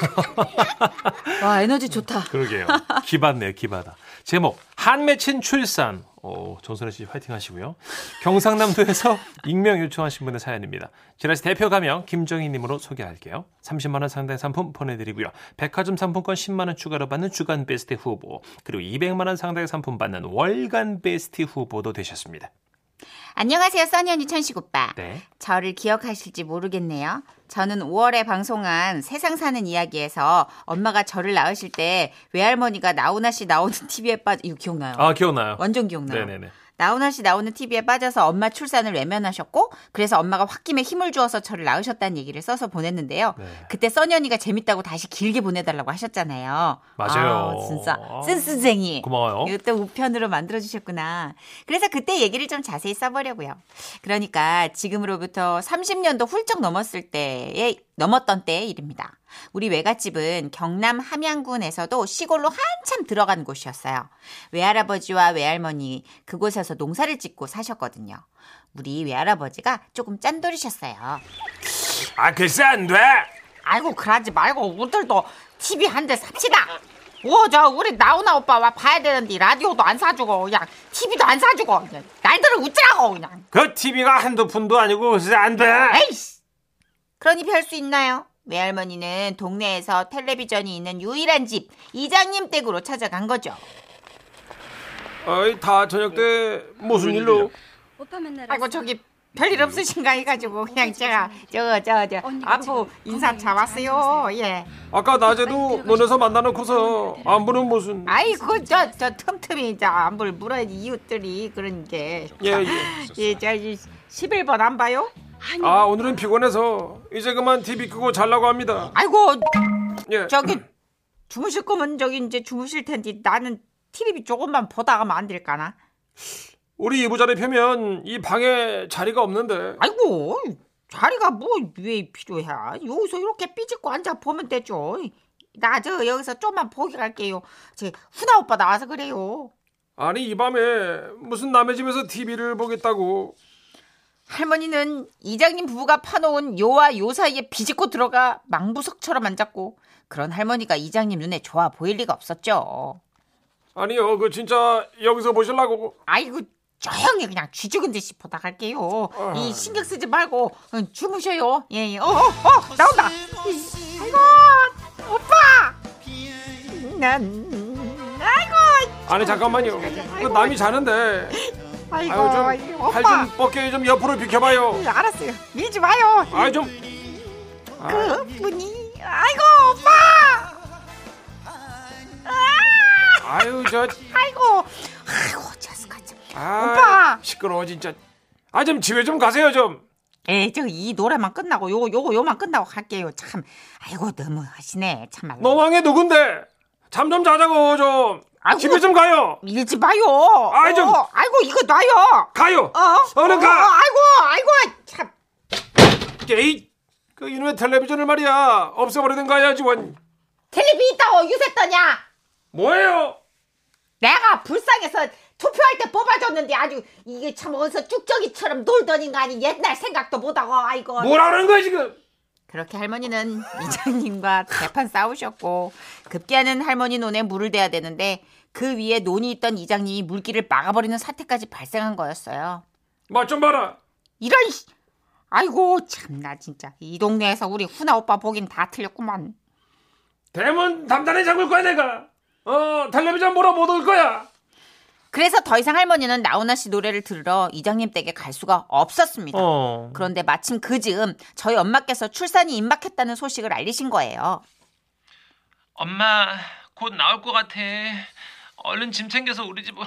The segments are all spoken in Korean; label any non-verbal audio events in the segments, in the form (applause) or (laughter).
(laughs) 와 에너지 좋다. 그러게요. 기받네요, 기받아. 제목 한 맺힌 출산. 오, 정선혜 씨 화이팅 하시고요. 경상남도에서 (laughs) 익명 요청하신 분의 사연입니다. 지라시 대표 가명 김정희님으로 소개할게요. 30만 원 상당의 상품 보내드리고요. 백화점 상품권 10만 원 추가로 받는 주간 베스트 후보 그리고 200만 원 상당의 상품 받는 월간 베스트 후보도 되셨습니다. 안녕하세요, 써니 언니 천식 오빠. 네. 저를 기억하실지 모르겠네요. 저는 5월에 방송한 세상 사는 이야기에서 엄마가 저를 낳으실 때 외할머니가 나훈아 씨 나오는 (laughs) TV에 빠져 이거 기억나요? 아 기억나요. 완전 기억나요. 네네네. 나훈아 씨 나오는 TV에 빠져서 엄마 출산을 외면하셨고 그래서 엄마가 홧김에 힘을 주어서 저를 낳으셨다는 얘기를 써서 보냈는데요. 네. 그때 써니 언니가 재밌다고 다시 길게 보내달라고 하셨잖아요. 맞아요. 아, 진짜 센스쟁이. 고마워요. 이것도 우편으로 만들어주셨구나. 그래서 그때 얘기를 좀 자세히 써보려고요. 그러니까 지금으로부터 30년도 훌쩍 넘었을 때에 넘었던 때의 일입니다. 우리 외갓집은 경남 함양군에서도 시골로 한참 들어간 곳이었어요. 외할아버지와 외할머니 그곳에서 농사를 짓고 사셨거든요. 우리 외할아버지가 조금 짠돌이셨어요. 아 글쎄 안 돼. 아이고 그러지 말고 우리들도 TV 한 대 삽시다. 오, 저 우리 나훈아 오빠 와 봐야 되는데 라디오도 안 사주고 그냥 TV도 안 사주고 그냥 날들을 웃지라고 그냥. 그 TV가 한두 푼도 아니고 글쎄 안 돼. 에이씨. 그러니 별 수 있나요? 외할머니는 동네에서 텔레비전이 있는 유일한 집 이장님 댁으로 찾아간 거죠. 어이 다 저녁 때 무슨 일로? 오빠 맨날 아이고 저기 별일 없으신가 해가지고 그냥 제가 저거 저저 안부 인사 잡았어요. 예. 아까 낮에도 논에서 만나놓고서 안부는 무슨? 아이고 저저 틈틈이 저 안부를 물어야지 이웃들이 그런 게. 예 예. 예, 저기 11번 안 봐요? 아 오늘은 피곤해서 이제 그만 TV 끄고 잘라고 합니다. 아이고 예. 저기 주무실 거면 저기 이제 주무실 텐데 나는 TV 조금만 보다 가면 안 될까나? 우리 이부자리 펴면 이 방에 자리가 없는데. 아이고 자리가 뭐 왜 필요해? 여기서 이렇게 삐집고 앉아 보면 되죠. 나 저 여기서 좀만 보기 갈게요. 제 후나 오빠 나와서 그래요. 아니 이 밤에 무슨 남의 집에서 TV를 보겠다고. 할머니는 이장님 부부가 파놓은 요와 요 사이에 비집고 들어가 망부석처럼 앉았고 그런 할머니가 이장님 눈에 좋아 보일 리가 없었죠. 아니요 그 진짜 여기서 보실라고. 아이고 조용히 그냥 쥐죽은 듯이 보다 갈게요. 이 신경 쓰지 말고 어, 주무셔요. 예, 예. 어, 어, 어, 나온다. 이, 아이고, 오빠. 난, 아이고, 아니 잠깐만요. 그 남이 자는데. 아이고, 아이고, 좀팔 오빠. 좀좀 옆으로 비켜봐요. 예, 알았어요. 밀지 마요. 아이 좀. 그 분이, 아이고, 오빠. 아, 아유 저. 아이고, 아이고, 자스가 참. 아, 오빠! 시끄러워 진짜. 아 좀 집에 좀 가세요 좀. 에, 저 이 노래만 끝나고 요거 요거 요만 끝나고 갈게요. 참, 아이고 너무 하시네. 참말로. 너망에 누군데? 잠 좀 자자고 좀. 아이고. 집에 좀 가요. 밀지 마요. 아이, 좀. 어, 아이고 이거 놔요. 가요. 어? 얼른 어, 가. 아이고 아이고 참. 에이, 그 이놈의 텔레비전을 말이야 없애버리든가 해야지 원. 텔레비 있다고 유세 떠냐? 뭐예요? 내가 불쌍해서 투표할 때 뽑아줬는데 아주 이게 참 어디서 쭉저기처럼 놀던 인간이 옛날 생각도 못하고 아이고. 뭐라 그러는 거야 지금? 그렇게 할머니는 (laughs) 이장님과 대판 싸우셨고 급기야는 할머니 논에 물을 대야 되는데 그 위에 논이 있던 이장님이 물길을 막아버리는 사태까지 발생한 거였어요. 맛 좀 봐라. 이런 씨. 아이고 참나 진짜 이 동네에서 우리 후나 오빠 보긴 다 틀렸구만. 대문 단단히 잠글 거야 내가. 어 텔레비전 보러 못 올 거야. 그래서 더 이상 할머니는 나훈아 씨 노래를 들으러 이장님 댁에 갈 수가 없었습니다. 어. 그런데 마침 그 즈음 저희 엄마께서 출산이 임박했다는 소식을 알리신 거예요. 엄마 곧 나올 것 같아. 얼른 짐 챙겨서 우리 집으로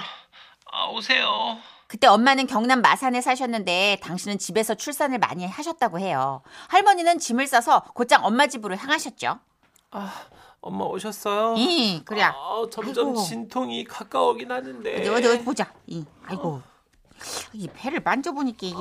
아, 오세요. 그때 엄마는 경남 마산에 사셨는데 당신은 집에서 출산을 많이 하셨다고 해요. 할머니는 짐을 싸서 곧장 엄마 집으로 향하셨죠. 엄마 오셨어요? 이 그래. 아, 점점 아이고. 진통이 가까워긴 하는데. 어디 어디 어디 보자. 이 아이고 이 배를 만져보니까 이게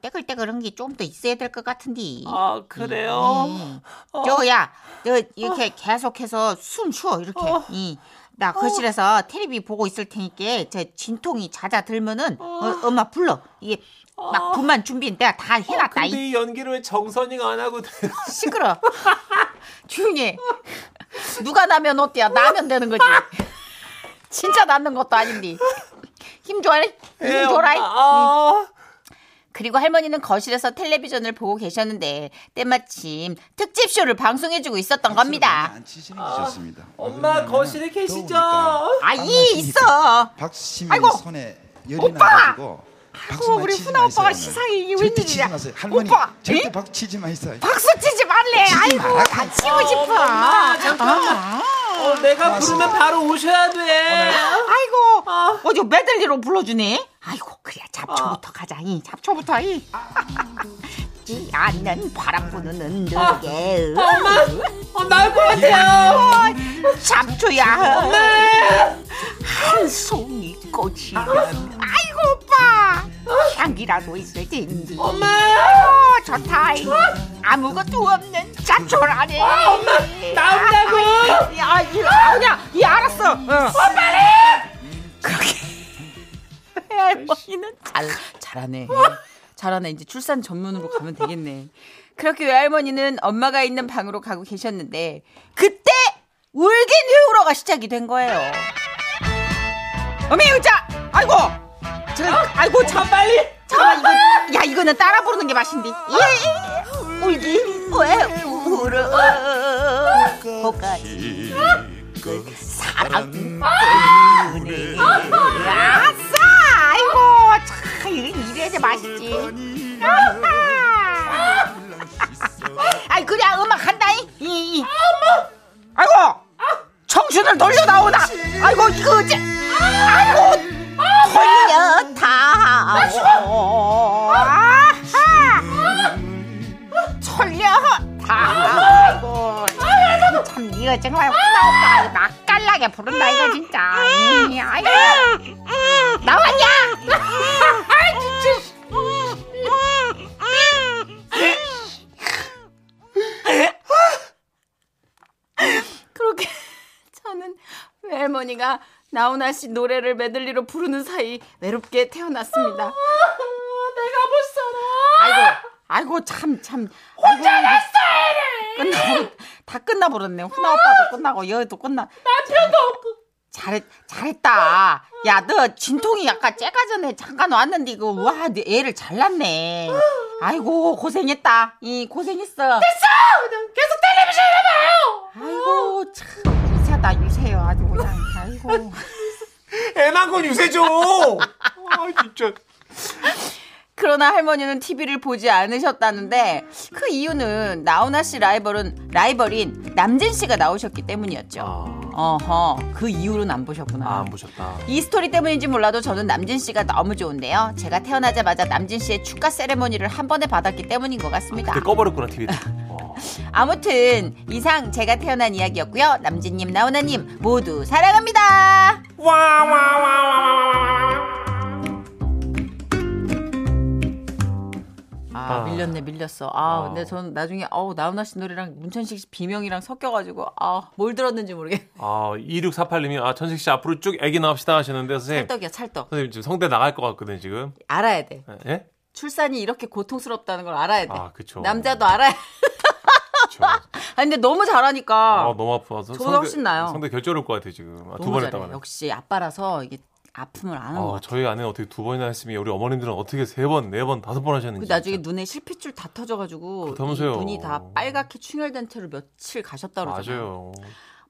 떼글떼글한 게 좀 더 있어야 될 것 같은데. 아 그래요? 음. 저야, 너 이렇게 계속해서 숨 쉬어 이렇게. 이. 나 거실에서 텔레비 보고 있을 테니까 저 진통이 잦아들면은 어, 엄마 불러. 이게 막 분만 준비 내가 다 해놨다. 이 근데 이 연기를 왜 정선이가 안 하고 시끄러. (laughs) 조용히 해. 누가 나면 어때야? 나면 되는 거지. 진짜 낫는 것도 아닌데. 힘 줘라. 힘 줘라. 아, 그리고 할머니는 거실에서 텔레비전을 보고 계셨는데 때마침 특집 쇼를 방송해주고 있었던 겁니다. 안 치시는 게 좋습니다. 엄마, 거실에 계시죠? 아, 땀이 있어. 박수심이 아이고, 손에 열이 오빠! 나가지고 아이고, 박수만 우리 치지 훈아 마세요, 오빠가 오늘. 시상에 이게 절대 웬일이야. 마세요. 할머니 오빠, 절대 에? 박수 치지 마세요. 박수 치지 말래. 치지 아이고, 마라. 다 치고 싶어. 아, 어, 내가 부르면 바로 오셔야 돼. 아이고, 어디 메들리로 불러주네. 아이고, 그래 잡초부터 가자. 이 잡초부터 이. (laughs) 지 않는 바람 부는 누게. 어, 나올 것 같아요. 잡초야. 한 송이 꽃이면 향기라도 있을 텐데. 엄마. 어, 좋다. 이. 아무것도 없는 잡초라네. 엄마 나온다고. 야, 이 아니야. 이 알았어. 어. 빨리. 그렇게 (laughs) 외할머니는 잘 잘하네. 잘하네. 이제 출산 전문으로 가면 되겠네. 그렇게 외할머니는 엄마가 있는 방으로 가고 계셨는데 그때 울긴 외우러가 시작이 된 거예요. 어메 의자. 아이고. 저 아이고 참 빨리. 잠깐 이거 야 이거는 따라 부르는 게 맛인데. 예. 울기 왜 울어? 거까지 사랑 때문에. 아싸. 아이고 참 이래야 맛있지. 아이 그냥 부른다 이거 진짜. 이, 아이고 나왔냐? (laughs) 아이 진짜. 그렇게 (laughs) 저는 외할머니가 나훈아 씨 노래를 메들리로 부르는 사이 외롭게 태어났습니다. 내가 못 살아. 아이고, 아이고 참 참. 혼자 냈어 끝나고 다 끝나 버렸네. 훈아 오빠도 끝나고 여도 끝나. 남편도 없고. 잘했 잘했다. 야 너 진통이 약간 째가 전에 잠깐 왔는데 이거 와 너 애를 잘났네. 아이고 고생했다. 이 고생했어. 계속 텔레비전 해봐요. 아이고 참 유세다 유세요 아주 그냥 아이고 (laughs) 애만건 유세죠. 아, 진짜. 그러나 할머니는 TV를 보지 않으셨다는데 그 이유는 나훈아 씨 라이벌은 라이벌인 남진 씨가 나오셨기 때문이었죠. 아, 어허 그 이후로는 안 보셨구나. 아, 안 보셨다. 이 스토리 때문인지 몰라도 저는 남진 씨가 너무 좋은데요. 제가 태어나자마자 남진 씨의 축가 세레모니를 한 번에 받았기 때문인 것 같습니다. 그때 꺼버렸구나, TV를. (laughs) 어. 아무튼 이상 제가 태어난 이야기였고요. 남진님, 나훈아님 모두 사랑합니다. 아, 아. 밀렸네 밀렸어. 아, 아. 근데 저는 나중에 어우 나훈아 씨 노래랑 문천식 씨 비명이랑 섞여가지고 아 뭘 들었는지 모르겠. 아, 2648님이, 아, 천식 씨 앞으로 쭉 애기 나옵시다 하시는데, 선생님. 찰떡이야 찰떡. 선생님 지금 성대 나갈 것 같거든, 지금. 알아야 돼. 예? 출산이 이렇게 고통스럽다는 걸 알아야 돼. 아, 그쵸. 남자도 알아야. (laughs) 아 근데 너무 잘하니까. 아, 너무 아파서. 저보다 훨씬 나요. 성대 결절 올 것 같아요, 지금. 아, 두 너무 번 잘해. 했다가. 역시 아빠라서 이게 아픔을 것 아, 같아. 저희 아내는 어떻게 두 번이나 했으면 우리 어머님들은 어떻게 세 번, 네 번, 다섯 번 하셨는지. 그 나중에 진짜. 눈에 실핏줄 다 터져가지고 눈이 다 빨갛게 충혈된 채로 며칠 가셨다 그러잖아요. 맞아요.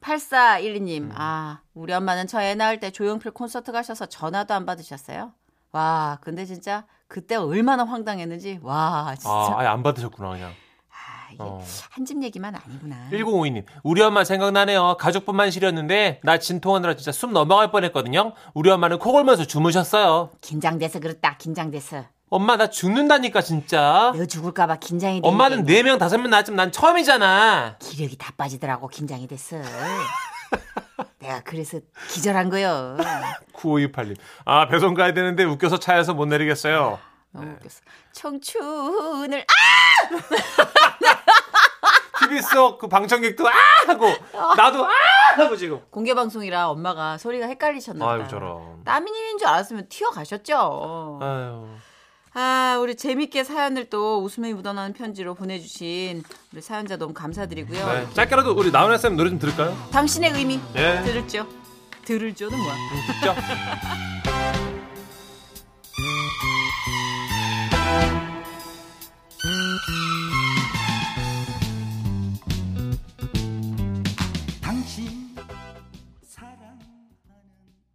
8412님, 음. 아 우리 엄마는 저 애 낳을 때 조용필 콘서트 가셔서 전화도 안 받으셨어요? 와, 근데 진짜 그때 얼마나 황당했는지 와 진짜 아, 아예 안 받으셨구나, 그냥. 아, 이게 어. 한집 얘기만 아니구나. 1052님, 우리 엄마 생각나네요. 가족분만 시렸는데, 나 진통하느라 진짜 숨 넘어갈 뻔 했거든요. 우리 엄마는 코 골면서 주무셨어요. 긴장돼서 그렇다. 긴장돼서 엄마, 나 죽는다니까, 진짜. 너 죽을까봐 긴장이 되니까 엄마는 4명, 5명 낳았지만 난 처음이잖아. 기력이 다 빠지더라고 긴장이 됐어. (laughs) 내가 그래서 기절한 거요. 9528님, 아, 배송 가야 되는데 웃겨서 차에서 못 내리겠어요. 너무 네. 웃겼어. 청춘을 (laughs) 속그 방청객도 아! 하고, 나도 아! 하고 지금. 공개 방송이라 엄마가 소리가 헷갈리셨나 보다. 아유, 저런. 따미님인 줄 알았으면 튀어 가셨죠. 아유. 아, 우리 재밌게 사연을 또 웃음이 묻어나는 편지로 보내주신 우리 사연자 너무 감사드리고요. 네, 짧게라도 우리 나훈아 쌤 노래 좀 들을까요? 당신의 의미 예. 들을죠. 들을죠는 뭐야? 듣죠? (laughs)